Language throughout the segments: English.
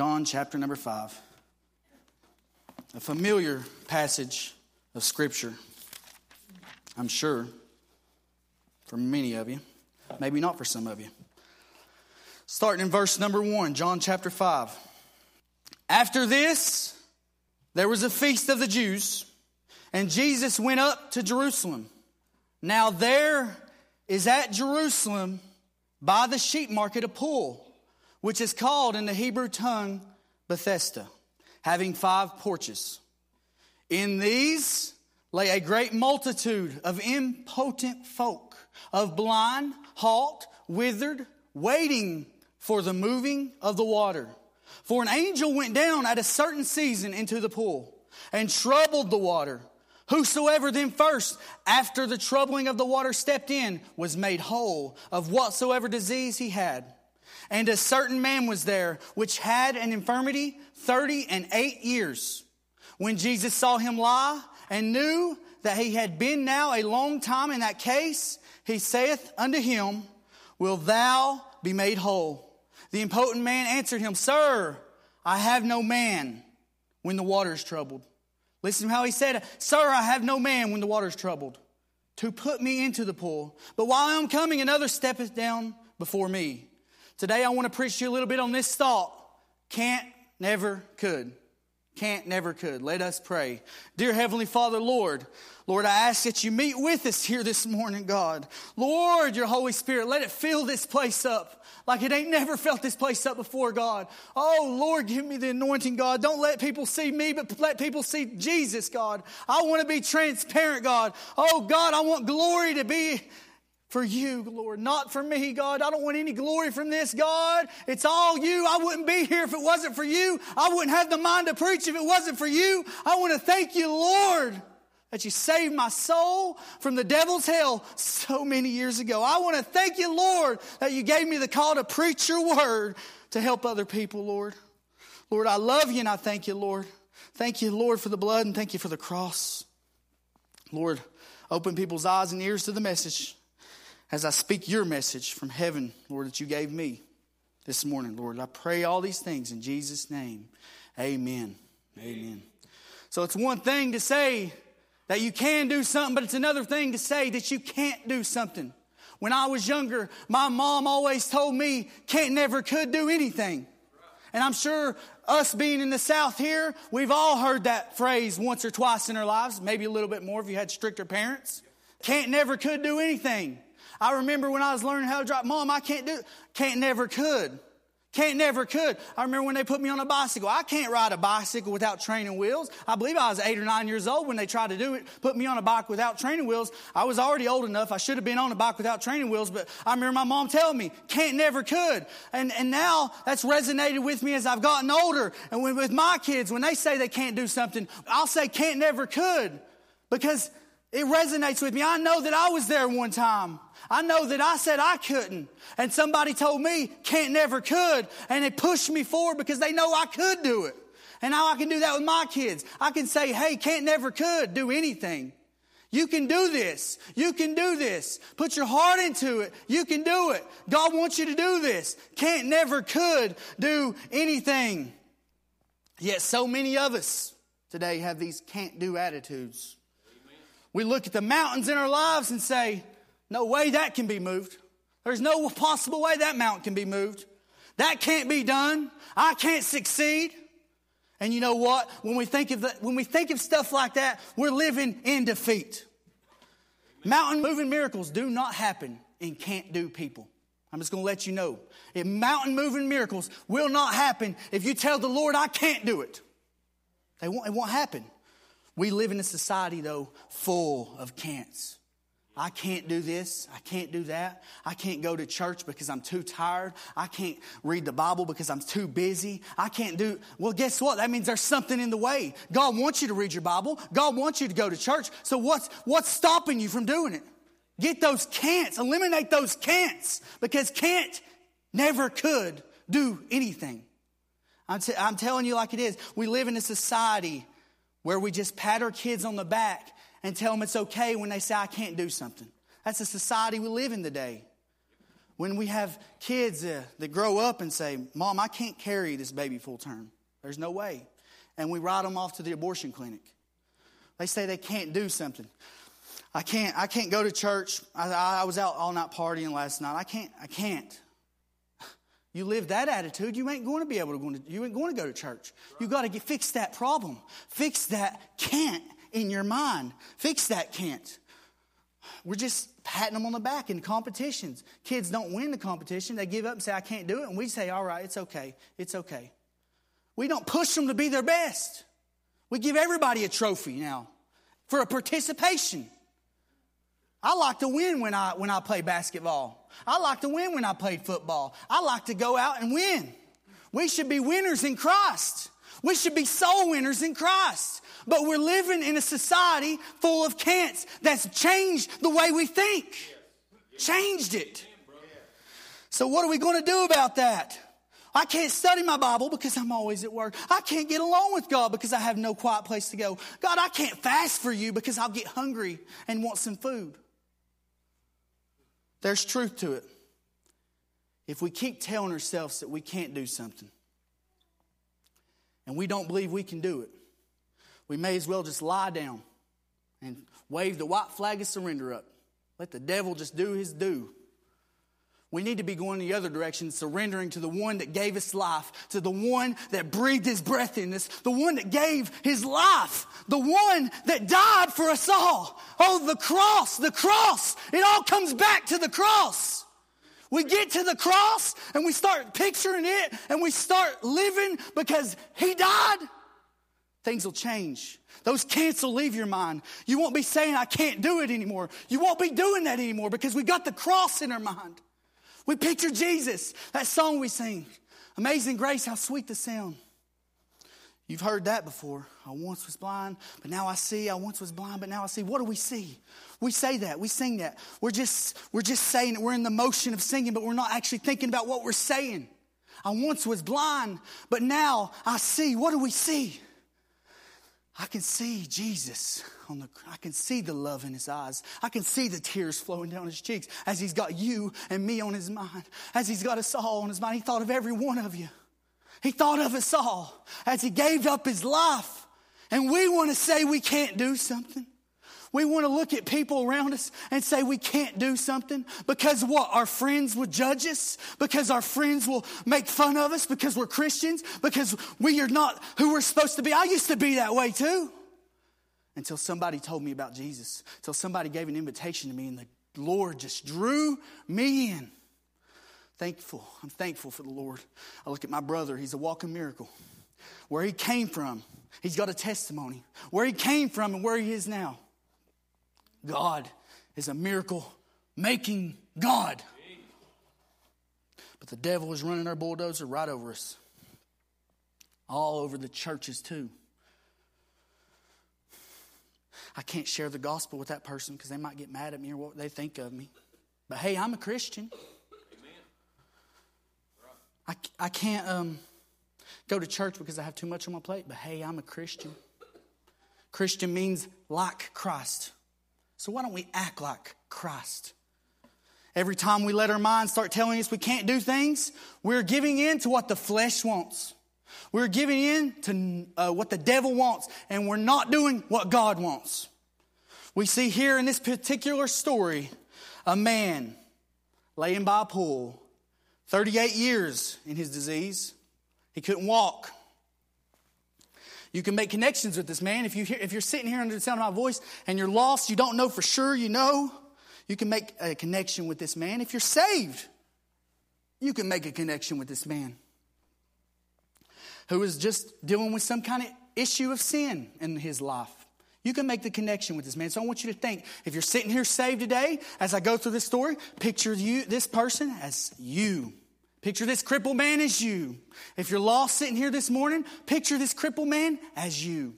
John chapter number 5. A familiar passage of Scripture, I'm sure, for many of you, maybe not for some of you. Starting in verse number 1, John chapter 5. After this, there was a feast of the Jews, and Jesus went up to Jerusalem. Now, there is at Jerusalem by the sheep market a pool, which is called in the Hebrew tongue Bethesda, having five porches. In these lay a great multitude of impotent folk, of blind, halt, withered, waiting for the moving of the water. For an angel went down at a certain season into the pool and troubled the water. Whosoever then first, after the troubling of the water, stepped in, was made whole of whatsoever disease he had. And a certain man was there which had an infirmity thirty and eight years. When Jesus saw him lie and knew that he had been now a long time in that case, he saith unto him, Will thou be made whole? The impotent man answered him, Sir, I have no man when the water is troubled. Listen to how he said. Sir, I have no man when the water is troubled to put me into the pool. But while I'm coming, another steppeth down before me. Today I want to preach to you a little bit on this thought. Can't, never, could. Can't, never could. Let us pray. Dear Heavenly Father, Lord, Lord, I ask that you meet with us here this morning, God. Lord, your Holy Spirit, let it fill this place up like it ain't never felt this place up before, God. Oh, Lord, give me the anointing, God. Don't let people see me, but let people see Jesus, God. I want to be transparent, God. Oh, God, I want glory to be for you, Lord, not for me, God. I don't want any glory from this, God. It's all you. I wouldn't be here if it wasn't for you. I wouldn't have the mind to preach if it wasn't for you. I want to thank you, Lord, that you saved my soul from the devil's hell so many years ago. I want to thank you, Lord, that you gave me the call to preach your word to help other people, Lord. Lord, I love you and I thank you, Lord. Thank you, Lord, for the blood and thank you for the cross. Lord, open people's eyes and ears to the message as I speak your message from heaven, Lord, that you gave me this morning, Lord. I pray all these things in Jesus' name. Amen. Amen. So it's one thing to say that you can do something, but it's another thing to say that you can't do something. When I was younger, my mom always told me, can't never could do anything. And I'm sure us being in the South here, we've all heard that phrase once or twice in our lives, maybe a little bit more if you had stricter parents. Can't never could do anything. I remember when I was learning how to drive, Mom, I can't do, can't never could. Can't never could. I remember when they put me on a bicycle. I can't ride a bicycle without training wheels. I believe I was eight or nine years old when they tried to do it, put me on a bike without training wheels. I was already old enough. I should have been on a bike without training wheels, but I remember my mom telling me, can't never could. And, and now that's resonated with me as I've gotten older. And when, with my kids, when they say they can't do something, I'll say can't never could because it resonates with me. I know that I was there one time. I know that I said I couldn't. And somebody told me, can't never could. And it pushed me forward because they know I could do it. And now I can do that with my kids. I can say, hey, can't never could do anything. You can do this. You can do this. Put your heart into it. You can do it. God wants you to do this. Can't never could do anything. Yet so many of us today have these can't do attitudes. We look at the mountains in our lives and say, no way that can be moved. There's no possible way that mountain can be moved. That can't be done. I can't succeed. And you know what? When we think of the, when we think of stuff like that, we're living in defeat. Mountain moving miracles do not happen in can't do people. I'm just going to let you know. If mountain moving miracles will not happen if you tell the Lord, I can't do it. They won't, it won't happen. We live in a society, though, full of can'ts. I can't do this. I can't do that. I can't go to church because I'm too tired. I can't read the Bible because I'm too busy. I can't do, well, guess what? That means there's something in the way. God wants you to read your Bible. God wants you to go to church. So what's, what's stopping you from doing it? Get those can'ts. Eliminate those can'ts because can't never could do anything. I'm, t- I'm telling you like it is. We live in a society where we just pat our kids on the back and tell them it's okay when they say, I can't do something. That's the society we live in today. When we have kids uh, that grow up and say, Mom, I can't carry this baby full term. There's no way. And we ride them off to the abortion clinic. They say they can't do something. I can't, I can't go to church. I, I was out all night partying last night. I can't, I can't. You live that attitude, you ain't going to be able to go to, you ain't going to go to church. You got to get, fix that problem. Fix that can't in your mind. Fix that can't. We're just patting them on the back in competitions. Kids don't win the competition. They give up and say, I can't do it. And we say, all right, it's okay. It's okay. We don't push them to be their best. We give everybody a trophy now for a participation. I like to win when I, when I play basketball. I like to win when I played football. I like to go out and win. We should be winners in Christ. We should be soul winners in Christ. But we're living in a society full of can'ts that's changed the way we think. Changed it. So, what are we going to do about that? I can't study my Bible because I'm always at work. I can't get along with God because I have no quiet place to go. God, I can't fast for you because I'll get hungry and want some food. There's truth to it. If we keep telling ourselves that we can't do something and we don't believe we can do it, we may as well just lie down and wave the white flag of surrender up. Let the devil just do his due. We need to be going the other direction, surrendering to the one that gave us life, to the one that breathed his breath in us, the one that gave his life, the one that died for us all. Oh, the cross, the cross. It all comes back to the cross. We get to the cross and we start picturing it and we start living because he died. Things will change. Those can'ts will leave your mind. You won't be saying, I can't do it anymore. You won't be doing that anymore because we got the cross in our mind. We picture Jesus, that song we sing. Amazing grace, how sweet the sound. You've heard that before. I once was blind, but now I see. I once was blind, but now I see. What do we see? We say that. We sing that. We're just, we're just saying it. We're in the motion of singing, but we're not actually thinking about what we're saying. I once was blind, but now I see. What do we see? I can see Jesus on the I can see the love in his eyes. I can see the tears flowing down his cheeks as he's got you and me on his mind. As he's got us all on his mind. He thought of every one of you. He thought of us all as he gave up his life. And we want to say we can't do something. We want to look at people around us and say we can't do something because what? Our friends will judge us? Because our friends will make fun of us because we're Christians? Because we are not who we're supposed to be? I used to be that way too. Until somebody told me about Jesus. Until somebody gave an invitation to me and the Lord just drew me in. Thankful. I'm thankful for the Lord. I look at my brother, he's a walking miracle. Where he came from, he's got a testimony. Where he came from and where he is now. God is a miracle making God. But the devil is running our bulldozer right over us, all over the churches, too. I can't share the gospel with that person because they might get mad at me or what they think of me. But hey, I'm a Christian. I, I can't um, go to church because I have too much on my plate, but hey, I'm a Christian. Christian means like Christ. So why don't we act like Christ? Every time we let our minds start telling us we can't do things, we're giving in to what the flesh wants. We're giving in to uh, what the devil wants, and we're not doing what God wants. We see here in this particular story a man laying by a pool, 38 years in his disease. He couldn't walk. You can make connections with this man. If, you hear, if you're sitting here under the sound of my voice and you're lost, you don't know for sure, you know, you can make a connection with this man. If you're saved, you can make a connection with this man who is just dealing with some kind of issue of sin in his life. You can make the connection with this man. So I want you to think if you're sitting here saved today, as I go through this story, picture you, this person as you. Picture this crippled man as you. If you're lost sitting here this morning, picture this crippled man as you.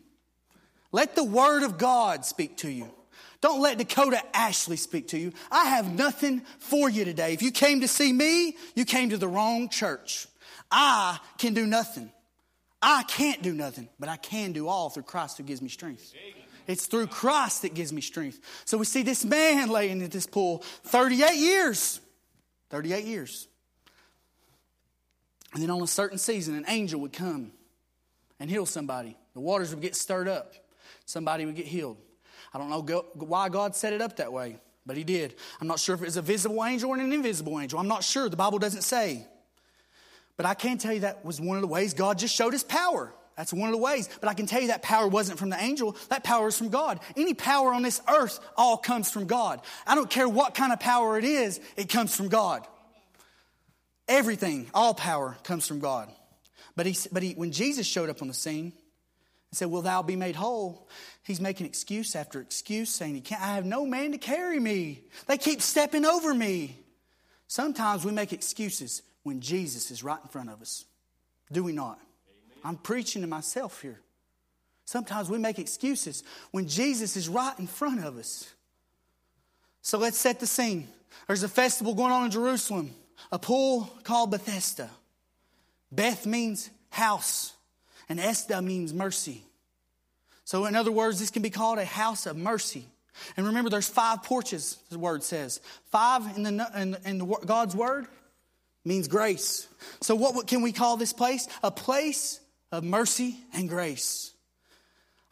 Let the word of God speak to you. Don't let Dakota Ashley speak to you. I have nothing for you today. If you came to see me, you came to the wrong church. I can do nothing. I can't do nothing, but I can do all through Christ who gives me strength. It's through Christ that gives me strength. So we see this man laying in this pool 38 years. 38 years. And then on a certain season, an angel would come and heal somebody. The waters would get stirred up, somebody would get healed. I don't know why God set it up that way, but He did. I'm not sure if it was a visible angel or an invisible angel. I'm not sure. The Bible doesn't say. But I can tell you that was one of the ways God just showed His power. That's one of the ways. But I can tell you that power wasn't from the angel, that power is from God. Any power on this earth all comes from God. I don't care what kind of power it is, it comes from God. Everything, all power comes from God. But, he, but he, when Jesus showed up on the scene and said, Will thou be made whole? He's making excuse after excuse, saying, he can't, I have no man to carry me. They keep stepping over me. Sometimes we make excuses when Jesus is right in front of us. Do we not? I'm preaching to myself here. Sometimes we make excuses when Jesus is right in front of us. So let's set the scene. There's a festival going on in Jerusalem, a pool called Bethesda. Beth means house, and Esda means mercy. So, in other words, this can be called a house of mercy. And remember, there's five porches, the word says. Five in, the, in, in the, God's word means grace. So, what can we call this place? A place of mercy and grace.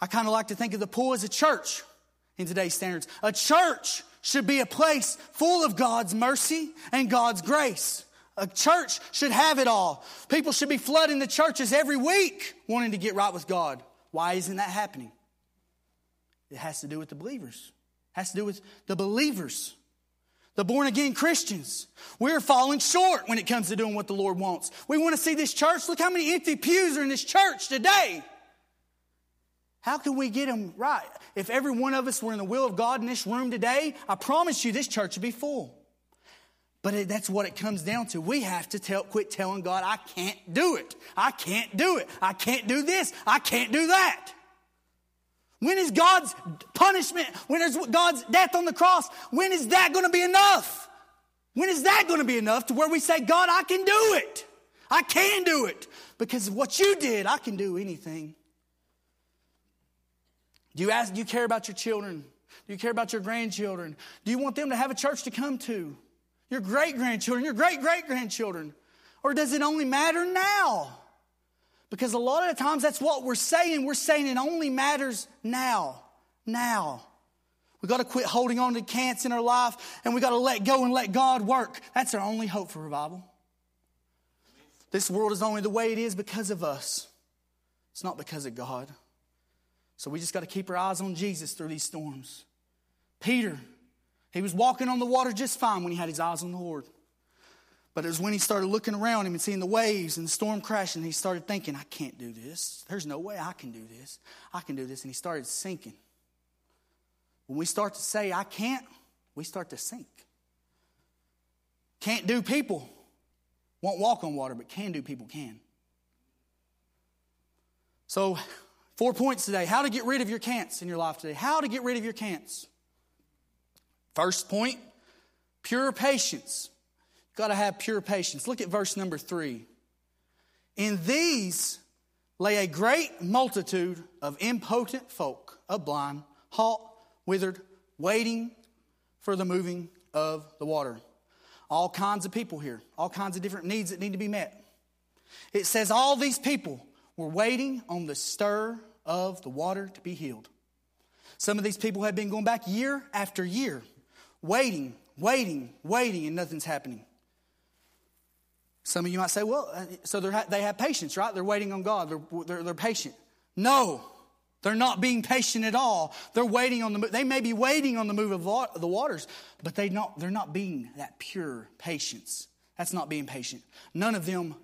I kind of like to think of the pool as a church in today's standards. A church should be a place full of God's mercy and God's grace. A church should have it all. People should be flooding the churches every week wanting to get right with God. Why isn't that happening? It has to do with the believers. It has to do with the believers. The born again Christians. We're falling short when it comes to doing what the Lord wants. We want to see this church. Look how many empty pews are in this church today. How can we get them right? If every one of us were in the will of God in this room today, I promise you this church would be full. But it, that's what it comes down to. We have to tell, quit telling God, I can't do it. I can't do it. I can't do this. I can't do that. When is God's punishment? When is God's death on the cross? When is that going to be enough? When is that going to be enough to where we say, God, I can do it? I can do it. Because of what you did, I can do anything. Do you ask, do you care about your children? Do you care about your grandchildren? Do you want them to have a church to come to? Your great grandchildren, your great great grandchildren? Or does it only matter now? Because a lot of the times that's what we're saying. We're saying it only matters now. Now. We got to quit holding on to cants in our life and we got to let go and let God work. That's our only hope for revival. This world is only the way it is because of us. It's not because of God. So we just got to keep our eyes on Jesus through these storms. Peter, he was walking on the water just fine when he had his eyes on the Lord. But it was when he started looking around him and seeing the waves and the storm crashing, he started thinking, I can't do this. There's no way I can do this. I can do this. And he started sinking. When we start to say, I can't, we start to sink. Can't do people won't walk on water, but can do people can. So, four points today. How to get rid of your can'ts in your life today. How to get rid of your can'ts. First point pure patience. You've Got to have pure patience. Look at verse number three. In these lay a great multitude of impotent folk, of blind, halt, withered, waiting for the moving of the water. All kinds of people here, all kinds of different needs that need to be met. It says all these people were waiting on the stir of the water to be healed. Some of these people have been going back year after year, waiting, waiting, waiting, and nothing's happening. Some of you might say, well, uh, so they have patience, right? They're waiting on God, they're, they're, they're patient. No, they're not being patient at all. They're waiting on the They may be waiting on the move of the waters, but they not, they're not being that pure patience. That's not being patient. None of them,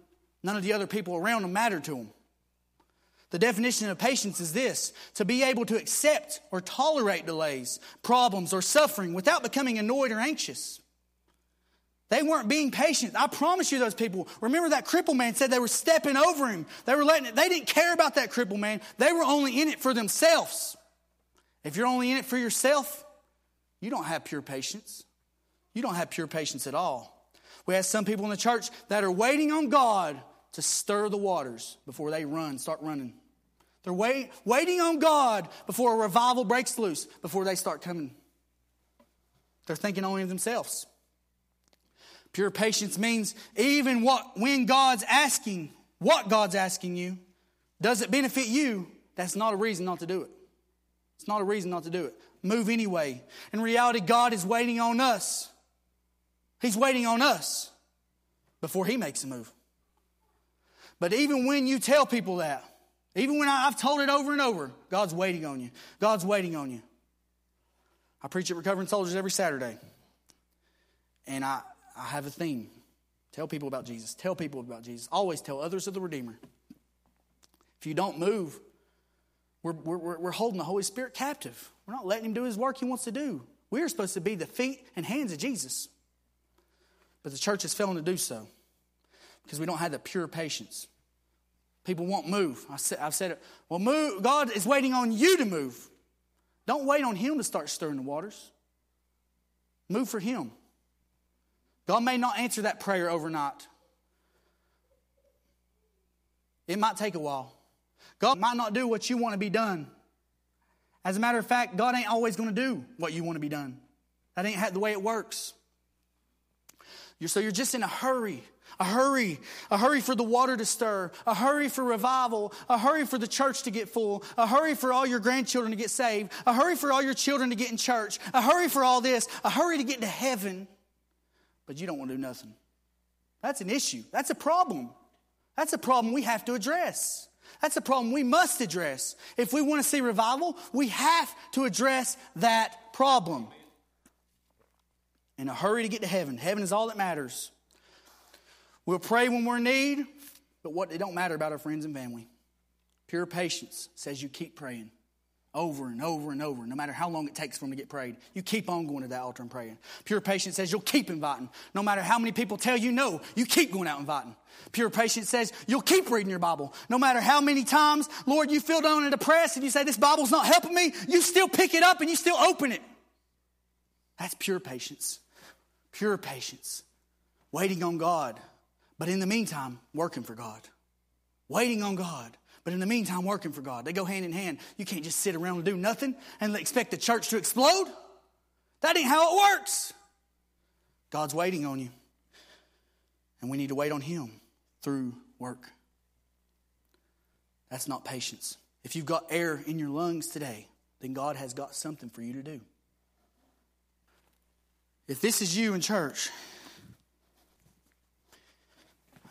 none of the other people around them matter to them. The definition of patience is this to be able to accept or tolerate delays, problems, or suffering without becoming annoyed or anxious. They weren't being patient. I promise you, those people. Remember that crippled man said they were stepping over him. They were letting it, they didn't care about that crippled man. They were only in it for themselves. If you're only in it for yourself, you don't have pure patience. You don't have pure patience at all. We have some people in the church that are waiting on God to stir the waters before they run, start running. They're wait, waiting on God before a revival breaks loose, before they start coming. They're thinking only of themselves. Pure patience means even what when God's asking, what God's asking you, does it benefit you? That's not a reason not to do it. It's not a reason not to do it. Move anyway. In reality, God is waiting on us. He's waiting on us before He makes a move. But even when you tell people that, even when I've told it over and over, God's waiting on you. God's waiting on you. I preach at Recovering Soldiers every Saturday. And I, I have a theme. Tell people about Jesus. Tell people about Jesus. Always tell others of the Redeemer. If you don't move, we're, we're, we're holding the Holy Spirit captive. We're not letting Him do His work He wants to do. We're supposed to be the feet and hands of Jesus. But the church is failing to do so because we don't have the pure patience. People won't move. I said, I've said it. Well, move. God is waiting on you to move. Don't wait on Him to start stirring the waters. Move for Him. God may not answer that prayer overnight. It might take a while. God might not do what you want to be done. As a matter of fact, God ain't always going to do what you want to be done. That ain't the way it works. You're, so you're just in a hurry, a hurry, a hurry for the water to stir, a hurry for revival, a hurry for the church to get full, a hurry for all your grandchildren to get saved, a hurry for all your children to get in church, a hurry for all this, a hurry to get to heaven, but you don't want to do nothing. That's an issue. That's a problem. That's a problem we have to address. That's a problem we must address. If we want to see revival, we have to address that problem in a hurry to get to heaven. Heaven is all that matters. We'll pray when we're in need, but what it don't matter about our friends and family. Pure patience says you keep praying over and over and over, no matter how long it takes for them to get prayed. You keep on going to that altar and praying. Pure patience says you'll keep inviting. No matter how many people tell you no, you keep going out inviting. Pure patience says you'll keep reading your Bible. No matter how many times, Lord, you feel down and depressed and you say, This Bible's not helping me, you still pick it up and you still open it. That's pure patience pure patience, waiting on God, but in the meantime, working for God. Waiting on God, but in the meantime, working for God. They go hand in hand. You can't just sit around and do nothing and expect the church to explode. That ain't how it works. God's waiting on you, and we need to wait on Him through work. That's not patience. If you've got air in your lungs today, then God has got something for you to do. If this is you in church,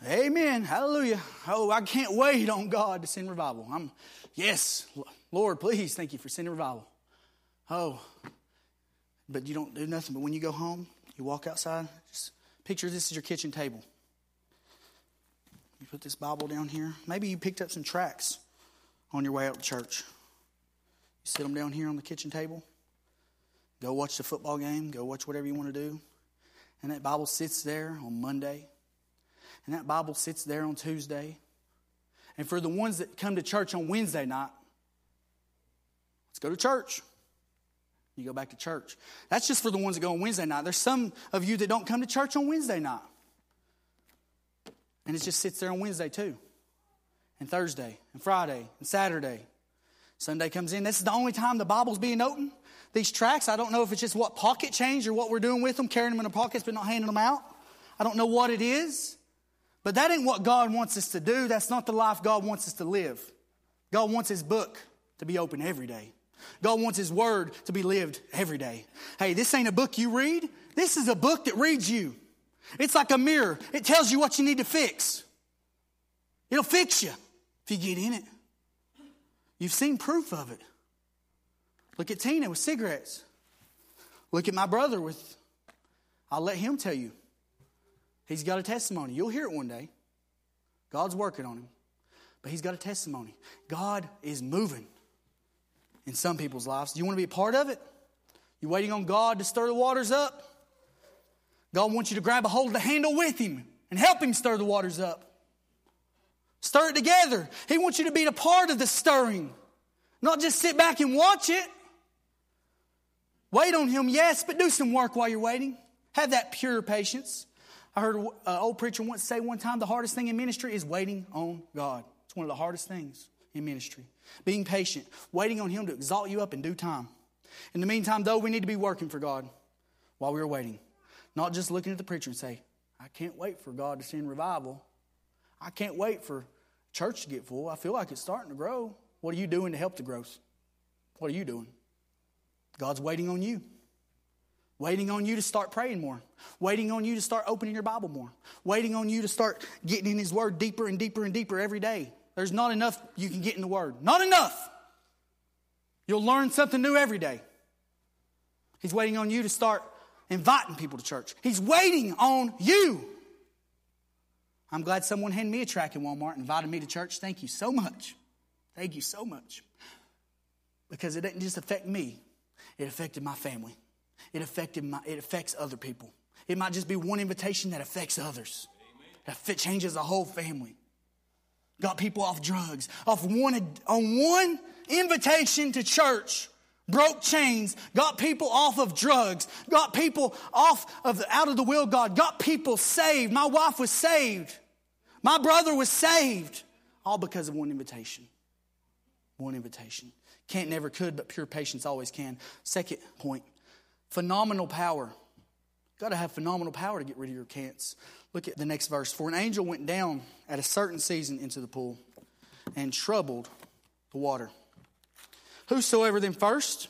amen, hallelujah. Oh, I can't wait on God to send revival. I'm, yes, Lord, please, thank you for sending revival. Oh, but you don't do nothing. But when you go home, you walk outside, just picture this is your kitchen table. You put this Bible down here. Maybe you picked up some tracts on your way out to church. You sit them down here on the kitchen table. Go watch the football game, go watch whatever you want to do. And that Bible sits there on Monday. And that Bible sits there on Tuesday. And for the ones that come to church on Wednesday night, let's go to church. You go back to church. That's just for the ones that go on Wednesday night. There's some of you that don't come to church on Wednesday night. And it just sits there on Wednesday too. And Thursday, and Friday, and Saturday. Sunday comes in. This is the only time the Bible's being opened. These tracts, I don't know if it's just what pocket change or what we're doing with them, carrying them in our pockets but not handing them out. I don't know what it is. But that ain't what God wants us to do. That's not the life God wants us to live. God wants His book to be open every day. God wants His word to be lived every day. Hey, this ain't a book you read. This is a book that reads you. It's like a mirror. It tells you what you need to fix. It'll fix you if you get in it. You've seen proof of it. Look at Tina with cigarettes. Look at my brother with, I'll let him tell you. He's got a testimony. You'll hear it one day. God's working on him. But he's got a testimony. God is moving in some people's lives. Do you want to be a part of it? You waiting on God to stir the waters up? God wants you to grab a hold of the handle with him and help him stir the waters up. Stir it together. He wants you to be a part of the stirring, not just sit back and watch it. Wait on Him, yes, but do some work while you're waiting. Have that pure patience. I heard an old preacher once say one time the hardest thing in ministry is waiting on God. It's one of the hardest things in ministry. Being patient, waiting on Him to exalt you up in due time. In the meantime, though, we need to be working for God while we're waiting. Not just looking at the preacher and say, I I can't wait for God to send revival. I can't wait for church to get full. I feel like it's starting to grow. What are you doing to help the growth? What are you doing? God's waiting on you. Waiting on you to start praying more. Waiting on you to start opening your Bible more. Waiting on you to start getting in His Word deeper and deeper and deeper every day. There's not enough you can get in the Word. Not enough. You'll learn something new every day. He's waiting on you to start inviting people to church. He's waiting on you. I'm glad someone handed me a track in Walmart and invited me to church. Thank you so much. Thank you so much. Because it didn't just affect me, it affected my family. It affected my, it affects other people. It might just be one invitation that affects others. That changes a whole family. Got people off drugs, off one on one invitation to church. Broke chains, got people off of drugs, got people off of the, out of the will of God, got people saved. My wife was saved. My brother was saved. All because of one invitation. One invitation. Can't never could, but pure patience always can. Second point phenomenal power. Got to have phenomenal power to get rid of your can'ts. Look at the next verse. For an angel went down at a certain season into the pool and troubled the water. Whosoever then first,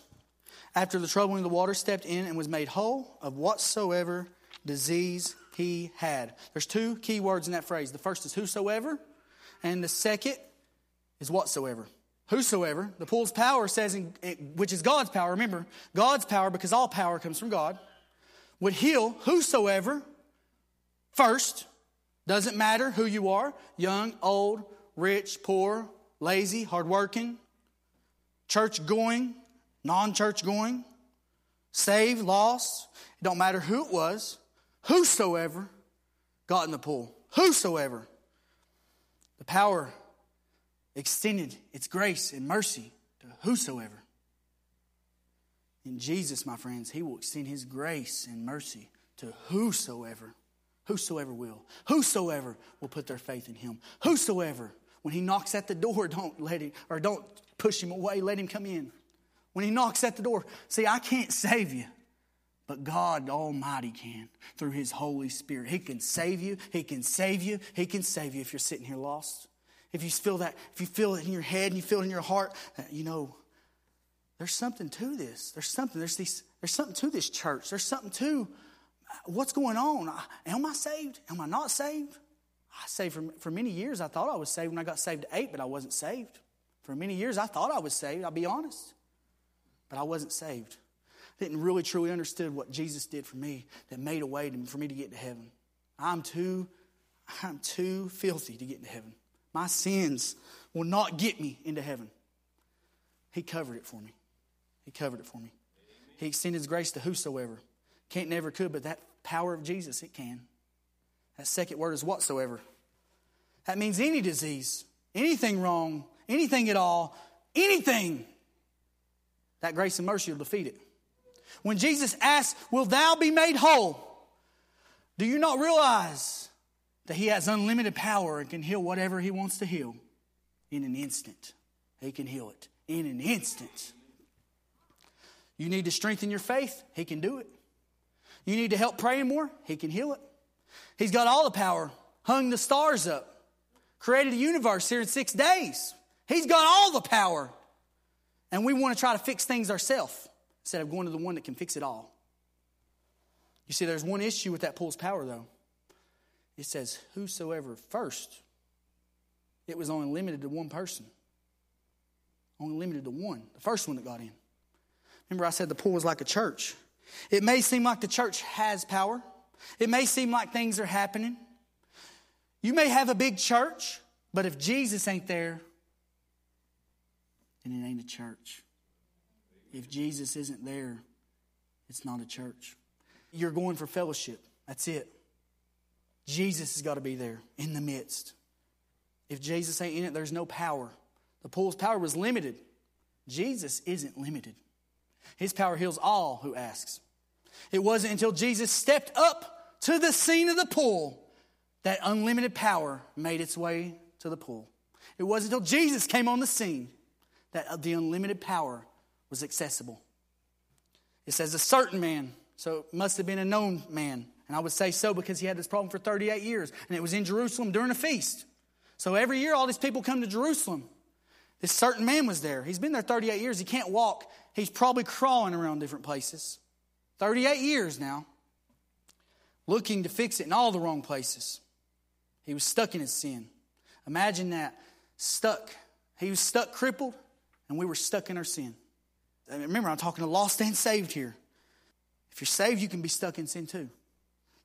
after the troubling of the water, stepped in and was made whole of whatsoever disease he had. There's two key words in that phrase. The first is whosoever, and the second is whatsoever. Whosoever, the pool's power says, in, which is God's power, remember, God's power, because all power comes from God, would heal whosoever first. Doesn't matter who you are young, old, rich, poor, lazy, hardworking, church going, non church going, saved, lost. It don't matter who it was. Whosoever got in the pool. Whosoever. The power extended its grace and mercy to whosoever. In Jesus, my friends, He will extend His grace and mercy to whosoever. Whosoever will. Whosoever will put their faith in Him. Whosoever. When He knocks at the door, don't let Him, or don't push Him away, let Him come in. When He knocks at the door, see, I can't save you. But God Almighty can through His Holy Spirit. He can save you. He can save you. He can save you if you're sitting here lost. If you feel that, if you feel it in your head and you feel it in your heart, uh, you know, there's something to this. There's something. There's these. There's something to this church. There's something to uh, what's going on. Am I saved? Am I not saved? I saved for, for many years. I thought I was saved when I got saved at eight, but I wasn't saved. For many years, I thought I was saved. I'll be honest, but I wasn't saved. I didn't really truly understood what Jesus did for me that made a way for me to get to heaven. I'm too, I'm too filthy to get into heaven. My sins will not get me into heaven. He covered it for me. He covered it for me. He extended his grace to whosoever. Can't never could, but that power of Jesus, it can. That second word is whatsoever. That means any disease, anything wrong, anything at all, anything. That grace and mercy will defeat it. When Jesus asks, Will thou be made whole? Do you not realize that He has unlimited power and can heal whatever He wants to heal in an instant. He can heal it in an instant. You need to strengthen your faith, He can do it. You need to help praying more, He can heal it. He's got all the power, hung the stars up, created a universe here in six days. He's got all the power. And we want to try to fix things ourselves instead of going to the one that can fix it all. You see, there's one issue with that pool's power, though it says, Whosoever first. It was only limited to one person. Only limited to one, the first one that got in. Remember, I said the pool was like a church. It may seem like the church has power, it may seem like things are happening. You may have a big church, but if Jesus ain't there, then it ain't a church. If Jesus isn't there, it's not a church. You're going for fellowship. That's it. Jesus has got to be there in the midst. If Jesus ain't in it, there's no power. The pool's power was limited. Jesus isn't limited. His power heals all who asks. It wasn't until Jesus stepped up to the scene of the pool that unlimited power made its way to the pool. It wasn't until Jesus came on the scene that the unlimited power was accessible. It says a certain man, so it must have been a known man, And I would say so because he had this problem for 38 years. And it was in Jerusalem during a feast. So every year, all these people come to Jerusalem. This certain man was there. He's been there 38 years. He can't walk. He's probably crawling around different places. 38 years now, looking to fix it in all the wrong places. He was stuck in his sin. Imagine that. Stuck. He was stuck, crippled, and we were stuck in our sin. Remember, I'm talking to lost and saved here. If you're saved, you can be stuck in sin too.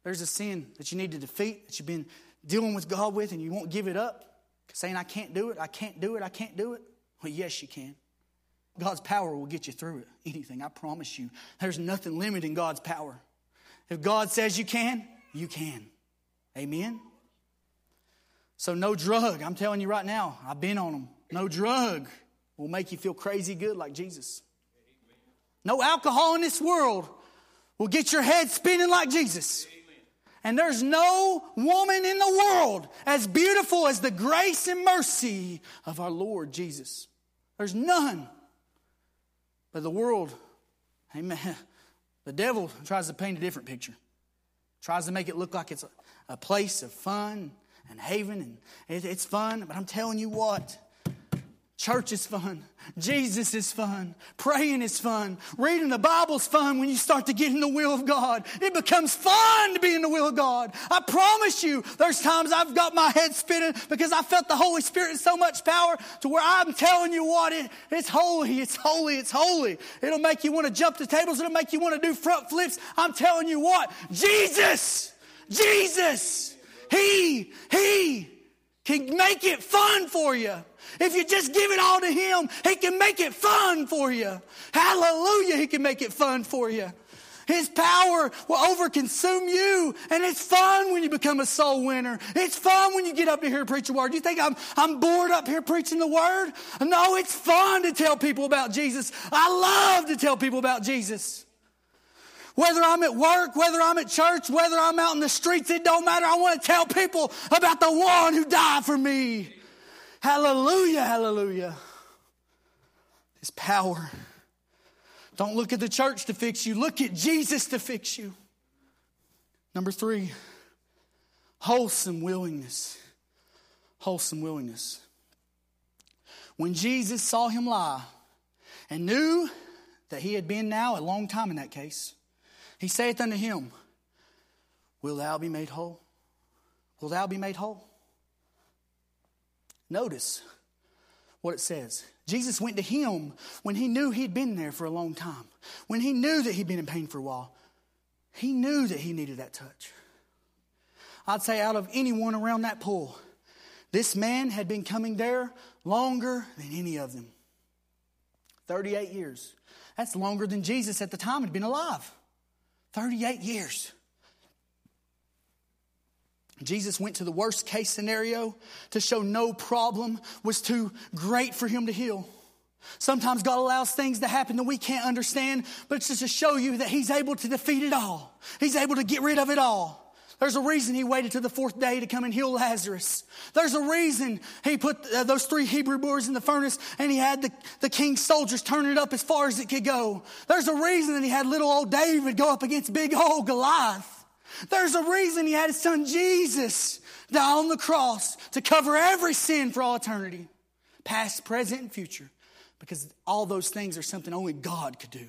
There's a sin that you need to defeat, that you've been dealing with God with, and you won't give it up. Saying, I can't do it, I can't do it, I can't do it. Well, yes, you can. God's power will get you through it. Anything, I promise you. There's nothing limiting God's power. If God says you can, you can. Amen? So, no drug, I'm telling you right now, I've been on them. No drug will make you feel crazy good like Jesus. No alcohol in this world will get your head spinning like Jesus. And there's no woman in the world as beautiful as the grace and mercy of our Lord Jesus. There's none. But the world, amen, the devil tries to paint a different picture. Tries to make it look like it's a, place of fun and haven, and it, it's fun. But I'm telling you what, Church is fun. Jesus is fun. Praying is fun. Reading the Bible's fun when you start to get in the will of God. It becomes fun to be in the will of God. I promise you, there's times I've got my head spinning because I felt the Holy Spirit so much power to where I'm telling you what, it, it's holy, it's holy, it's holy. It'll make you want to jump the tables, it'll make you want to do front flips. I'm telling you what, Jesus, Jesus, He, He can make it fun for you. If you just give it all to Him, He can make it fun for you. Hallelujah, He can make it fun for you. His power will overconsume you. And it's fun when you become a soul winner. It's fun when you get up here and preach the word. You think I'm, I'm bored up here preaching the word? No, it's fun to tell people about Jesus. I love to tell people about Jesus. Whether I'm at work, whether I'm at church, whether I'm out in the streets, it don't matter. I want to tell people about the one who died for me. Hallelujah, hallelujah. His power. Don't look at the church to fix you, look at Jesus to fix you. Number three, wholesome willingness. Wholesome willingness. When Jesus saw him lie and knew that he had been now a long time in that case, he saith unto him, Will thou be made whole? Will thou be made whole? Notice what it says. Jesus went to him when he knew he'd been there for a long time, when he knew that he'd been in pain for a while. He knew that he needed that touch. I'd say, out of anyone around that pool, this man had been coming there longer than any of them 38 years. That's longer than Jesus at the time had been alive. 38 years. Jesus went to the worst case scenario to show no problem was too great for him to heal. Sometimes God allows things to happen that we can't understand, but it's just to show you that He's able to defeat it all. He's able to get rid of it all. There's a reason He waited to the fourth day to come and heal Lazarus. There's a reason He put uh, those three Hebrew boys in the furnace and He had the, the king's soldiers turn it up as far as it could go. There's a reason that He had little old David go up against big old Goliath. There's a reason he had his son Jesus die on the cross to cover every sin for all eternity, past, present, and future, because all those things are something only God could do.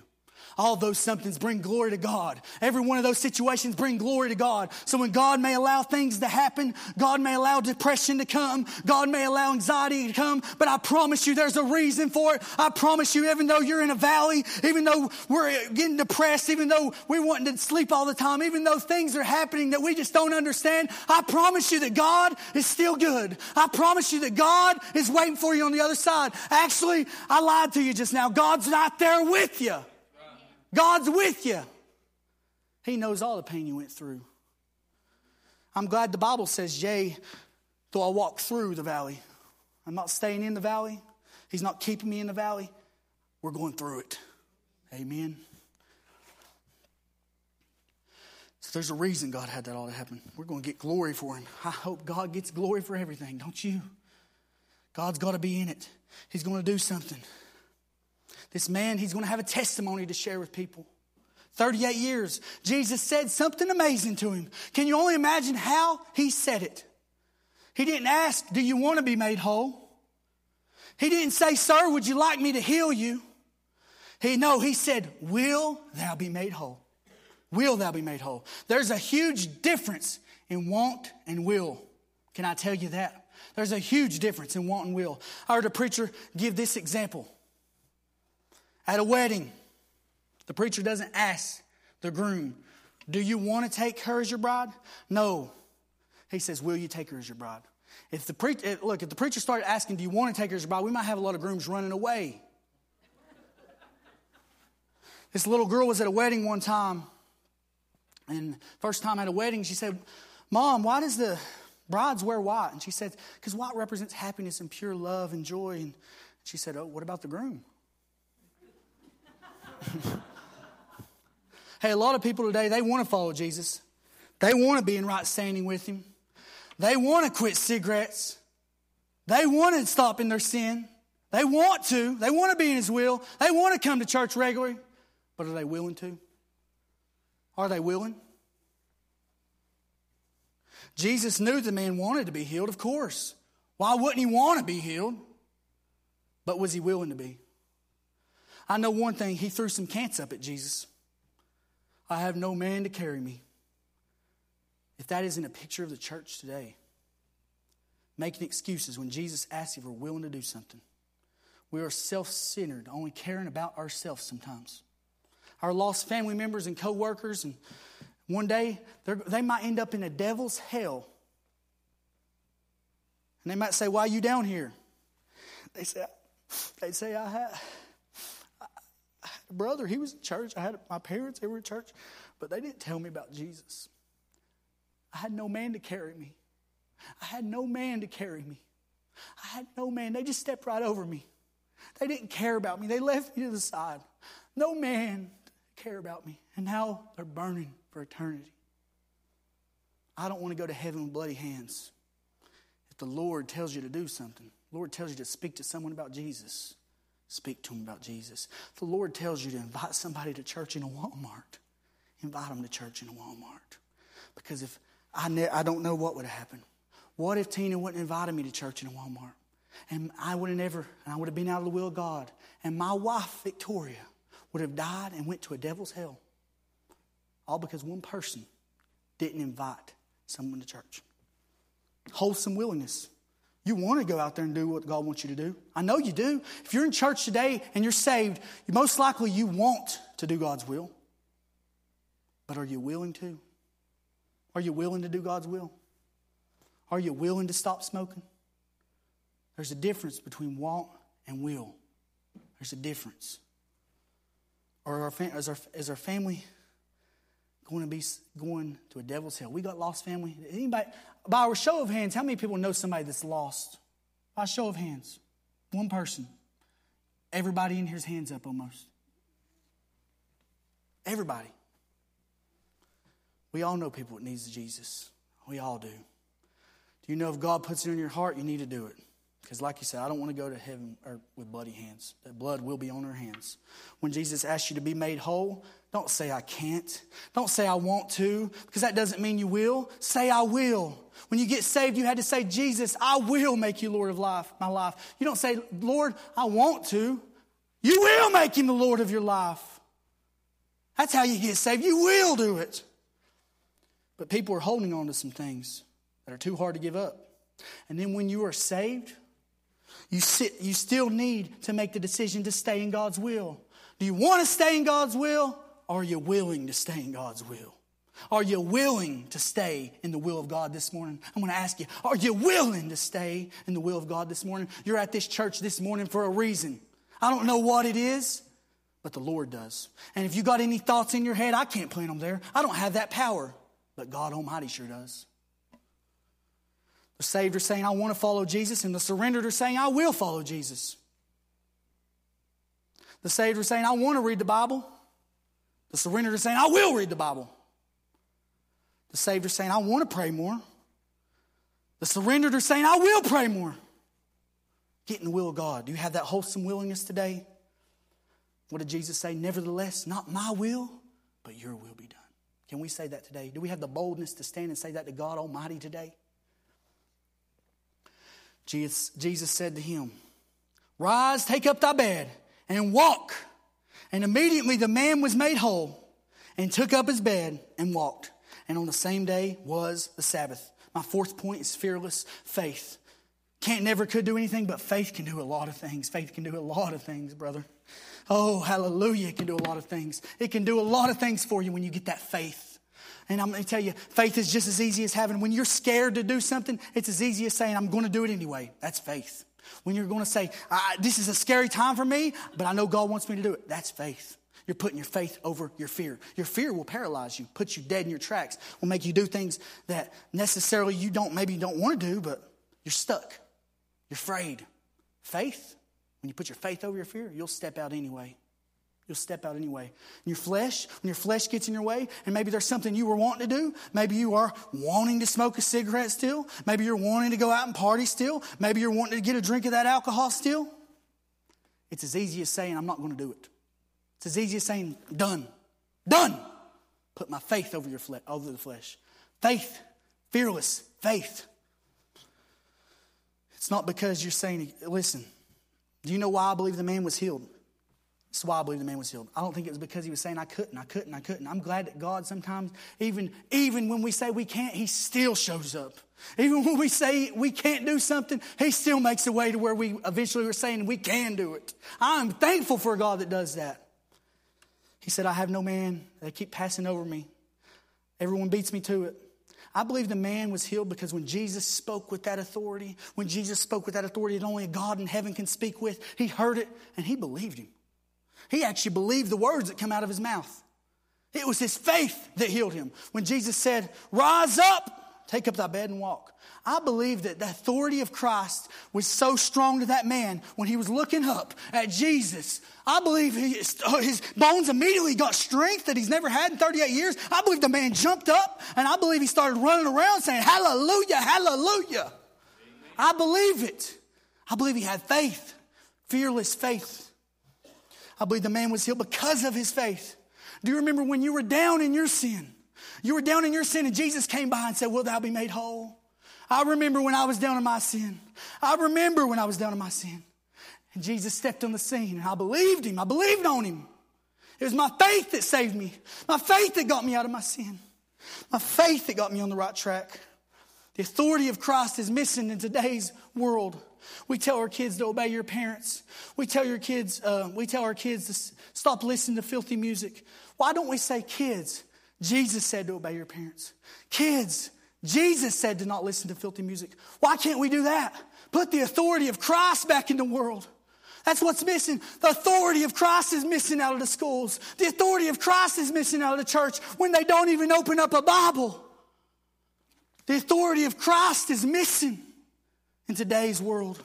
All those somethings bring glory to God. Every one of those situations bring glory to God. So when God may allow things to happen, God may allow depression to come, God may allow anxiety to come, but I promise you there's a reason for it. I promise you, even though you're in a valley, even though we're getting depressed, even though we're wanting to sleep all the time, even though things are happening that we just don't understand, I promise you that God is still good. I promise you that God is waiting for you on the other side. Actually, I lied to you just now. God's not there with you. God's with you. He knows all the pain you went through. I'm glad the Bible says, Yea, though I walk through the valley. I'm not staying in the valley. He's not keeping me in the valley. We're going through it. Amen. So there's a reason God had that all to happen. We're going to get glory for him. I hope God gets glory for everything, don't you? God's got to be in it. He's going to do something. This man, he's going to have a testimony to share with people. 38 years. Jesus said something amazing to him. Can you only imagine how he said it? He didn't ask, Do you want to be made whole? He didn't say, Sir, would you like me to heal you? He no, he said, Will thou be made whole? Will thou be made whole? There's a huge difference in want and will. Can I tell you that? There's a huge difference in want and will. I heard a preacher give this example. At a wedding, the preacher doesn't ask the groom, Do you want to take her as your bride? No. He says, Will you take her as your bride? If the pre- eh, look, if the preacher started asking, Do you want to take her as your bride? we might have a lot of grooms running away. this little girl was at a wedding one time, and first time at a wedding, she said, Mom, why does the brides wear white? And she said, Because white represents happiness and pure love and joy. And she said, Oh, what about the groom? hey, a lot of people today, they want to follow Jesus. They want to be in right standing with him. They want to quit cigarettes. They want to stop in their sin. They want to. They want to be in his will. They want to come to church regularly. But are they willing to? Are they willing? Jesus knew the man wanted to be healed, of course. Why wouldn't he want to be healed? But was he willing to be? I know one thing, he threw some cants up at Jesus. I have no man to carry me. If that isn't a picture of the church today, making excuses when Jesus asks if we're willing to do something. We are self centered, only caring about ourselves sometimes. Our lost family members and co workers, and one day they might end up in a devil's hell. And they might say, Why are you down here? They say, they say I a brother, he was in church. I had my parents, they were in church, but they didn't tell me about Jesus. I had no man to carry me. I had no man to carry me. I had no man. They just stepped right over me. They didn't care about me. They left me to the side. No man care about me. And now they're burning for eternity. I don't want to go to heaven with bloody hands. If the Lord tells you to do something, Lord tells you to speak to someone about Jesus, speak to them about Jesus. The Lord tells you to invite somebody to church in a Walmart, invite them to church in a Walmart. Because if I, ne- I don't know what would have happened. What if Tina wouldn't have invited me to church in a Walmart? And I would have never, and I would have been out of the will of God. And my wife, Victoria, would have died and went to a devil's hell. All because one person didn't invite someone to church. Wholesome willingness. You want to go out there and do what God wants you to do. I know you do. If you're in church today and you're saved, most likely you want to do God's will. But are you willing to? Are you willing to do God's will? Are you willing to stop smoking? There's a difference between want and will. There's a difference. Or is, our, is our family going to be going to a devil's hell? We got lost family. Anybody, by our show of hands, how many people know somebody that's lost? By show of hands, one person. Everybody in here's hands up almost. Everybody. We all know people that needs Jesus. We all do. Do you know if God puts it in your heart, you need to do it? Because, like you said, I don't want to go to heaven or with bloody hands. That blood will be on our hands. When Jesus asks you to be made whole, don't say I can't. Don't say I want to, because that doesn't mean you will. Say I will. When you get saved, you had to say, Jesus, I will make you Lord of life, my life. You don't say, Lord, I want to. You will make him the Lord of your life. That's how you get saved. You will do it. But people are holding on to some things that are too hard to give up. And then when you are saved, you, sit, you still need to make the decision to stay in God's will. Do you want to stay in God's will? Are you willing to stay in God's will? Are you willing to stay in the will of God this morning? I'm going to ask you, are you willing to stay in the will of God this morning? You're at this church this morning for a reason. I don't know what it is, but the Lord does. And if you got any thoughts in your head, I can't plant them there. I don't have that power but God Almighty sure does. The saved are saying, I want to follow Jesus, and the surrendered are saying, I will follow Jesus. The saved are saying, I want to read the Bible. The surrendered are saying, I will read the Bible. The saved are saying, I want to pray more. The surrendered are saying, I will pray more. Get in the will of God. Do you have that wholesome willingness today? What did Jesus say? Nevertheless, not my will, but your will be done. Can we say that today? Do we have the boldness to stand and say that to God Almighty today? Jesus, Jesus said to him, Rise, take up thy bed, and walk. And immediately the man was made whole and took up his bed and walked. And on the same day was the Sabbath. My fourth point is fearless faith. Can't never could do anything, but faith can do a lot of things. Faith can do a lot of things, brother. Oh, hallelujah. It can do a lot of things. It can do a lot of things for you when you get that faith. And I'm going to tell you, faith is just as easy as having, when you're scared to do something, it's as easy as saying, I'm going to do it anyway. That's faith. When you're going to say, This is a scary time for me, but I know God wants me to do it, that's faith. You're putting your faith over your fear. Your fear will paralyze you, put you dead in your tracks, will make you do things that necessarily you don't, maybe you don't want to do, but you're stuck. You're afraid. Faith, when you put your faith over your fear, you'll step out anyway. You'll step out anyway. Your flesh, when your flesh gets in your way, and maybe there's something you were wanting to do, maybe you are wanting to smoke a cigarette still, maybe you're wanting to go out and party still, maybe you're wanting to get a drink of that alcohol still. It's as easy as saying, I'm not going to do it. It's as easy as saying, done. Done. Put my faith over your fle- over the flesh. Faith, fearless faith. It's not because you're saying, listen, do you know why I believe the man was healed? Why I believe the man was healed. I don't think it was because he was saying, I couldn't, I couldn't, I couldn't. I'm glad that God sometimes, even, even when we say we can't, he still shows up. Even when we say we can't do something, he still makes a way to where we eventually were saying we can do it. I'm thankful for a God that does that. He said, I have no man. They keep passing over me. Everyone beats me to it. I believe the man was healed because when Jesus spoke with that authority, when Jesus spoke with that authority that only a God in heaven can speak with, he heard it and he believed him. He actually believed the words that come out of his mouth. It was his faith that healed him. When Jesus said, Rise up, take up thy bed and walk. I believe that the authority of Christ was so strong to that man when he was looking up at Jesus. I believe his, his bones immediately got strength that he's never had in 38 years. I believe the man jumped up and I believe he started running around saying, Hallelujah, Hallelujah. Amen. I believe it. I believe he had faith, fearless faith. I believe the man was healed because of his faith. Do you remember when you were down in your sin? You were down in your sin and Jesus came by and said, Will thou be made whole? I remember when I was down in my sin. I remember when I was down in my sin. And Jesus stepped on the scene and I believed him. I believed on him. It was my faith that saved me. My faith that got me out of my sin. My faith that got me on the right track. The authority of Christ is missing in today's world. We tell our kids to obey your parents. We tell your kids, uh, we tell our kids to stop listening to filthy music. Why don't we say, kids? Jesus said to obey your parents. Kids, Jesus said to not listen to filthy music. Why can't we do that? Put the authority of Christ back in the world. That's what's missing. The authority of Christ is missing out of the schools. The authority of Christ is missing out of the church when they don't even open up a Bible. The authority of Christ is missing in today's world.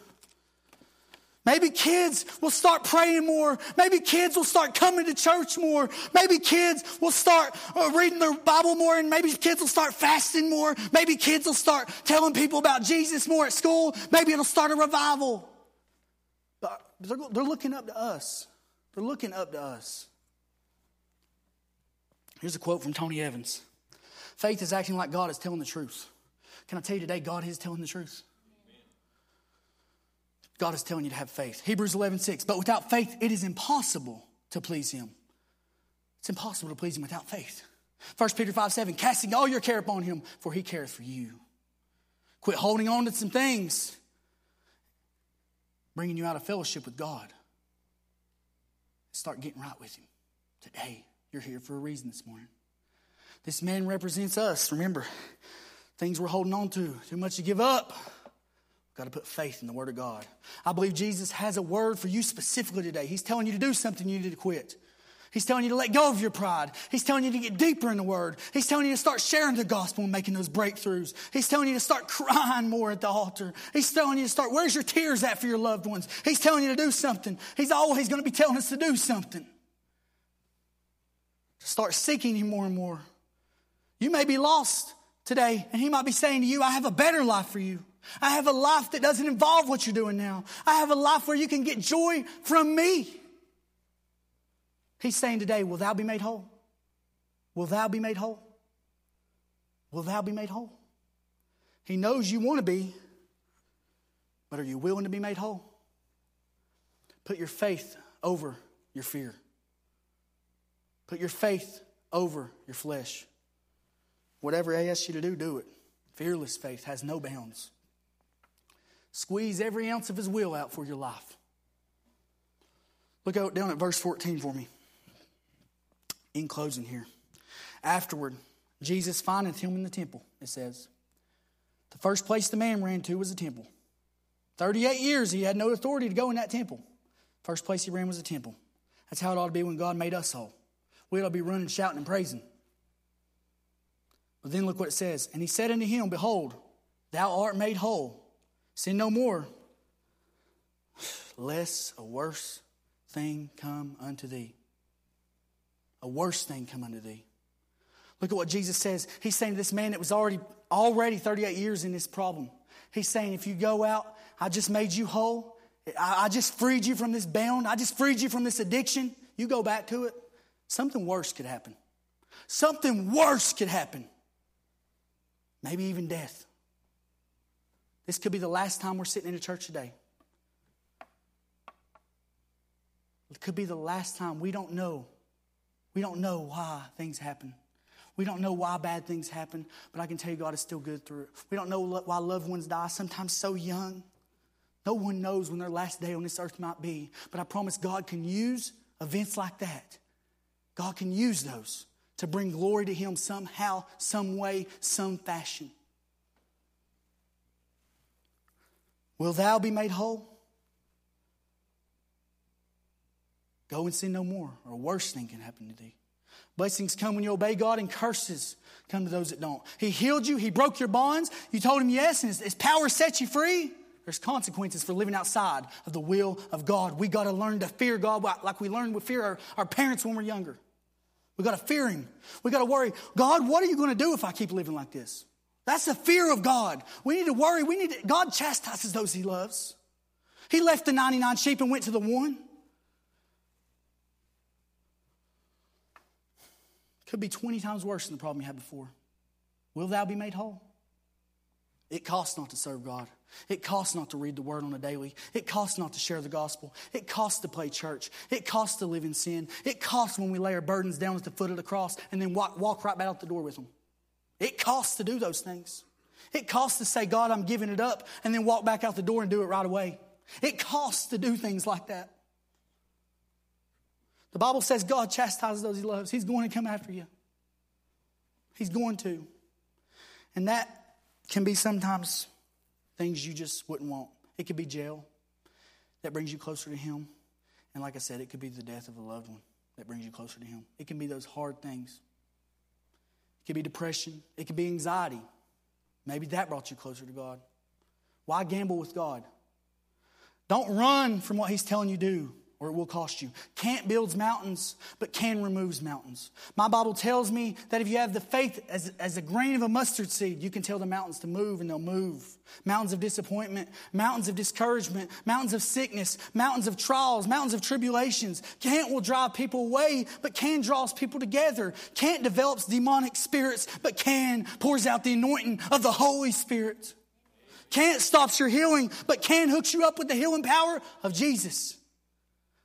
Maybe kids will start praying more. Maybe kids will start coming to church more. Maybe kids will start uh, reading their Bible more, and maybe kids will start fasting more. Maybe kids will start telling people about Jesus more at school. Maybe it'll start a revival. But they're, they're looking up to us. They're looking up to us. Here's a quote from Tony Evans Faith is acting like God is telling the truth. Can I tell you today, God is telling the truth? God is telling you to have faith. Hebrews 11, 6. But without faith, it is impossible to please Him. It's impossible to please Him without faith. 1 Peter 5, 7. Casting all your care upon Him, for He cares for you. Quit holding on to some things, bringing you out of fellowship with God. Start getting right with Him. Today, you're here for a reason this morning. This man represents us. Remember, things we're holding on to, too much to give up. Got to put faith in the Word of God. I believe Jesus has a word for you specifically today. He's telling you to do something you need to quit. He's telling you to let go of your pride. He's telling you to get deeper in the Word. He's telling you to start sharing the gospel and making those breakthroughs. He's telling you to start crying more at the altar. He's telling you to start, where's your tears at for your loved ones? He's telling you to do something. He's always going to be telling us to do something. To start seeking Him more and more. You may be lost today, and He might be saying to you, I have a better life for you. I have a life that doesn't involve what you're doing now. I have a life where you can get joy from me. He's saying today, Will thou be made whole? Will thou be made whole? Will thou be made whole? He knows you want to be, but are you willing to be made whole? Put your faith over your fear. Put your faith over your flesh. Whatever he asks you to do, do it. Fearless faith has no bounds. Squeeze every ounce of his will out for your life. Look out down at verse 14 for me. In closing here. Afterward, Jesus findeth him in the temple, it says. The first place the man ran to was the temple. 38 years he had no authority to go in that temple. First place he ran was the temple. That's how it ought to be when God made us whole. We ought to be running, shouting, and praising. But then look what it says. And he said unto him, Behold, thou art made whole. Sin no more, lest a worse thing come unto thee. A worse thing come unto thee. Look at what Jesus says. He's saying to this man that was already already 38 years in this problem. He's saying, if you go out, I just made you whole. I, just freed you from this bound. I just freed you from this addiction. You go back to it. Something worse could happen. Something worse could happen. Maybe even death. This could be the last time we're sitting in a church today. It could be the last time. We don't know. We don't know why things happen. We don't know why bad things happen, but I can tell you God is still good through it. We don't know why loved ones die, sometimes so young. No one knows when their last day on this earth might be, but I promise God can use events like that. God can use those to bring glory to Him somehow, some way, some fashion. Will thou be made whole? Go and sin no more, or a worse thing can happen to thee. Blessings come when you obey God, and curses come to those that don't. He healed you, He broke your bonds. You told Him yes, and His, his power set you free. There's consequences for living outside of the will of God. We got to learn to fear God like we learned to fear our, our parents when we we're younger. We got to fear Him. We got to worry. God, what are you going to do if I keep living like this? That's the fear of God. We need to worry. We need to, God chastises those He loves. He left the 99 sheep and went to the one. Could be 20 times worse than the problem you had before. Will thou be made whole? It costs not to serve God. It costs not to read the word on a daily. It costs not to share the gospel. It costs to play church. It costs to live in sin. It costs when we lay our burdens down at the foot of the cross and then walk, walk right back out the door with them. It costs to do those things. It costs to say, God, I'm giving it up, and then walk back out the door and do it right away. It costs to do things like that. The Bible says God chastises those he loves. He's going to come after you. He's going to. And that can be sometimes things you just wouldn't want. It could be jail that brings you closer to Him. And like I said, it could be the death of a loved one that brings you closer to Him. It can be those hard things. It could be depression. It could be anxiety. Maybe that brought you closer to God. Why gamble with God? Don't run from what He's telling you to do or it will cost you. Can't builds mountains, but can removes mountains. My Bible tells me that if you have the faith as, as a grain of a mustard seed, you can tell the mountains to move and they'll move. Mountains of disappointment, mountains of discouragement, mountains of sickness, mountains of trials, mountains of tribulations. Can't will drive people away, but can draws people together. Can't develops demonic spirits, but can pours out the anointing of the Holy Spirit. Can't stops your healing, but can hooks you up with the healing power of Jesus.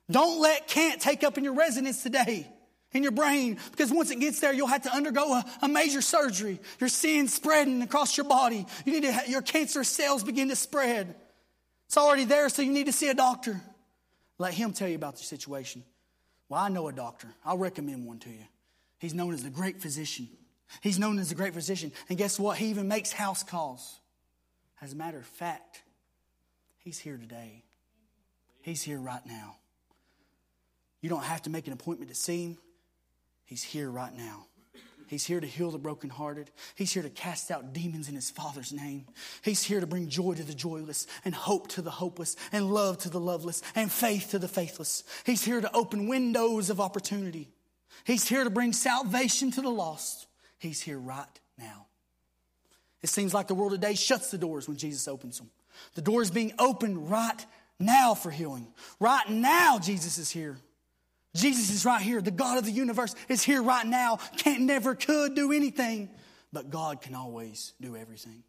Don't let can't take up in your residence today in your brain because once it gets there, you'll have to undergo a, a major surgery. Your sin spreading across your body. You need to have, your cancerous cells begin to spread. It's already there, so you need to see a doctor. Let him tell you about the situation. Well, I know a doctor. I'll recommend one to you. He's known as the great physician. He's known as the great physician. And guess what? He even makes house calls. As a matter of fact, he's here today. He's here right now. You don't have to make an appointment to see him. He's here right now. He's here to heal the brokenhearted. He's here to cast out demons in his Father's name. He's here to bring joy to the joyless, and hope to the hopeless, and love to the loveless, and faith to the faithless. He's here to open windows of opportunity. He's here to bring salvation to the lost. He's here right now. It seems like the world today shuts the doors when Jesus opens them. The door is being opened right now for healing. Right now, Jesus is here Jesus is right here. The God of the universe is here right now. Can't, never could do anything. But God can always do everything.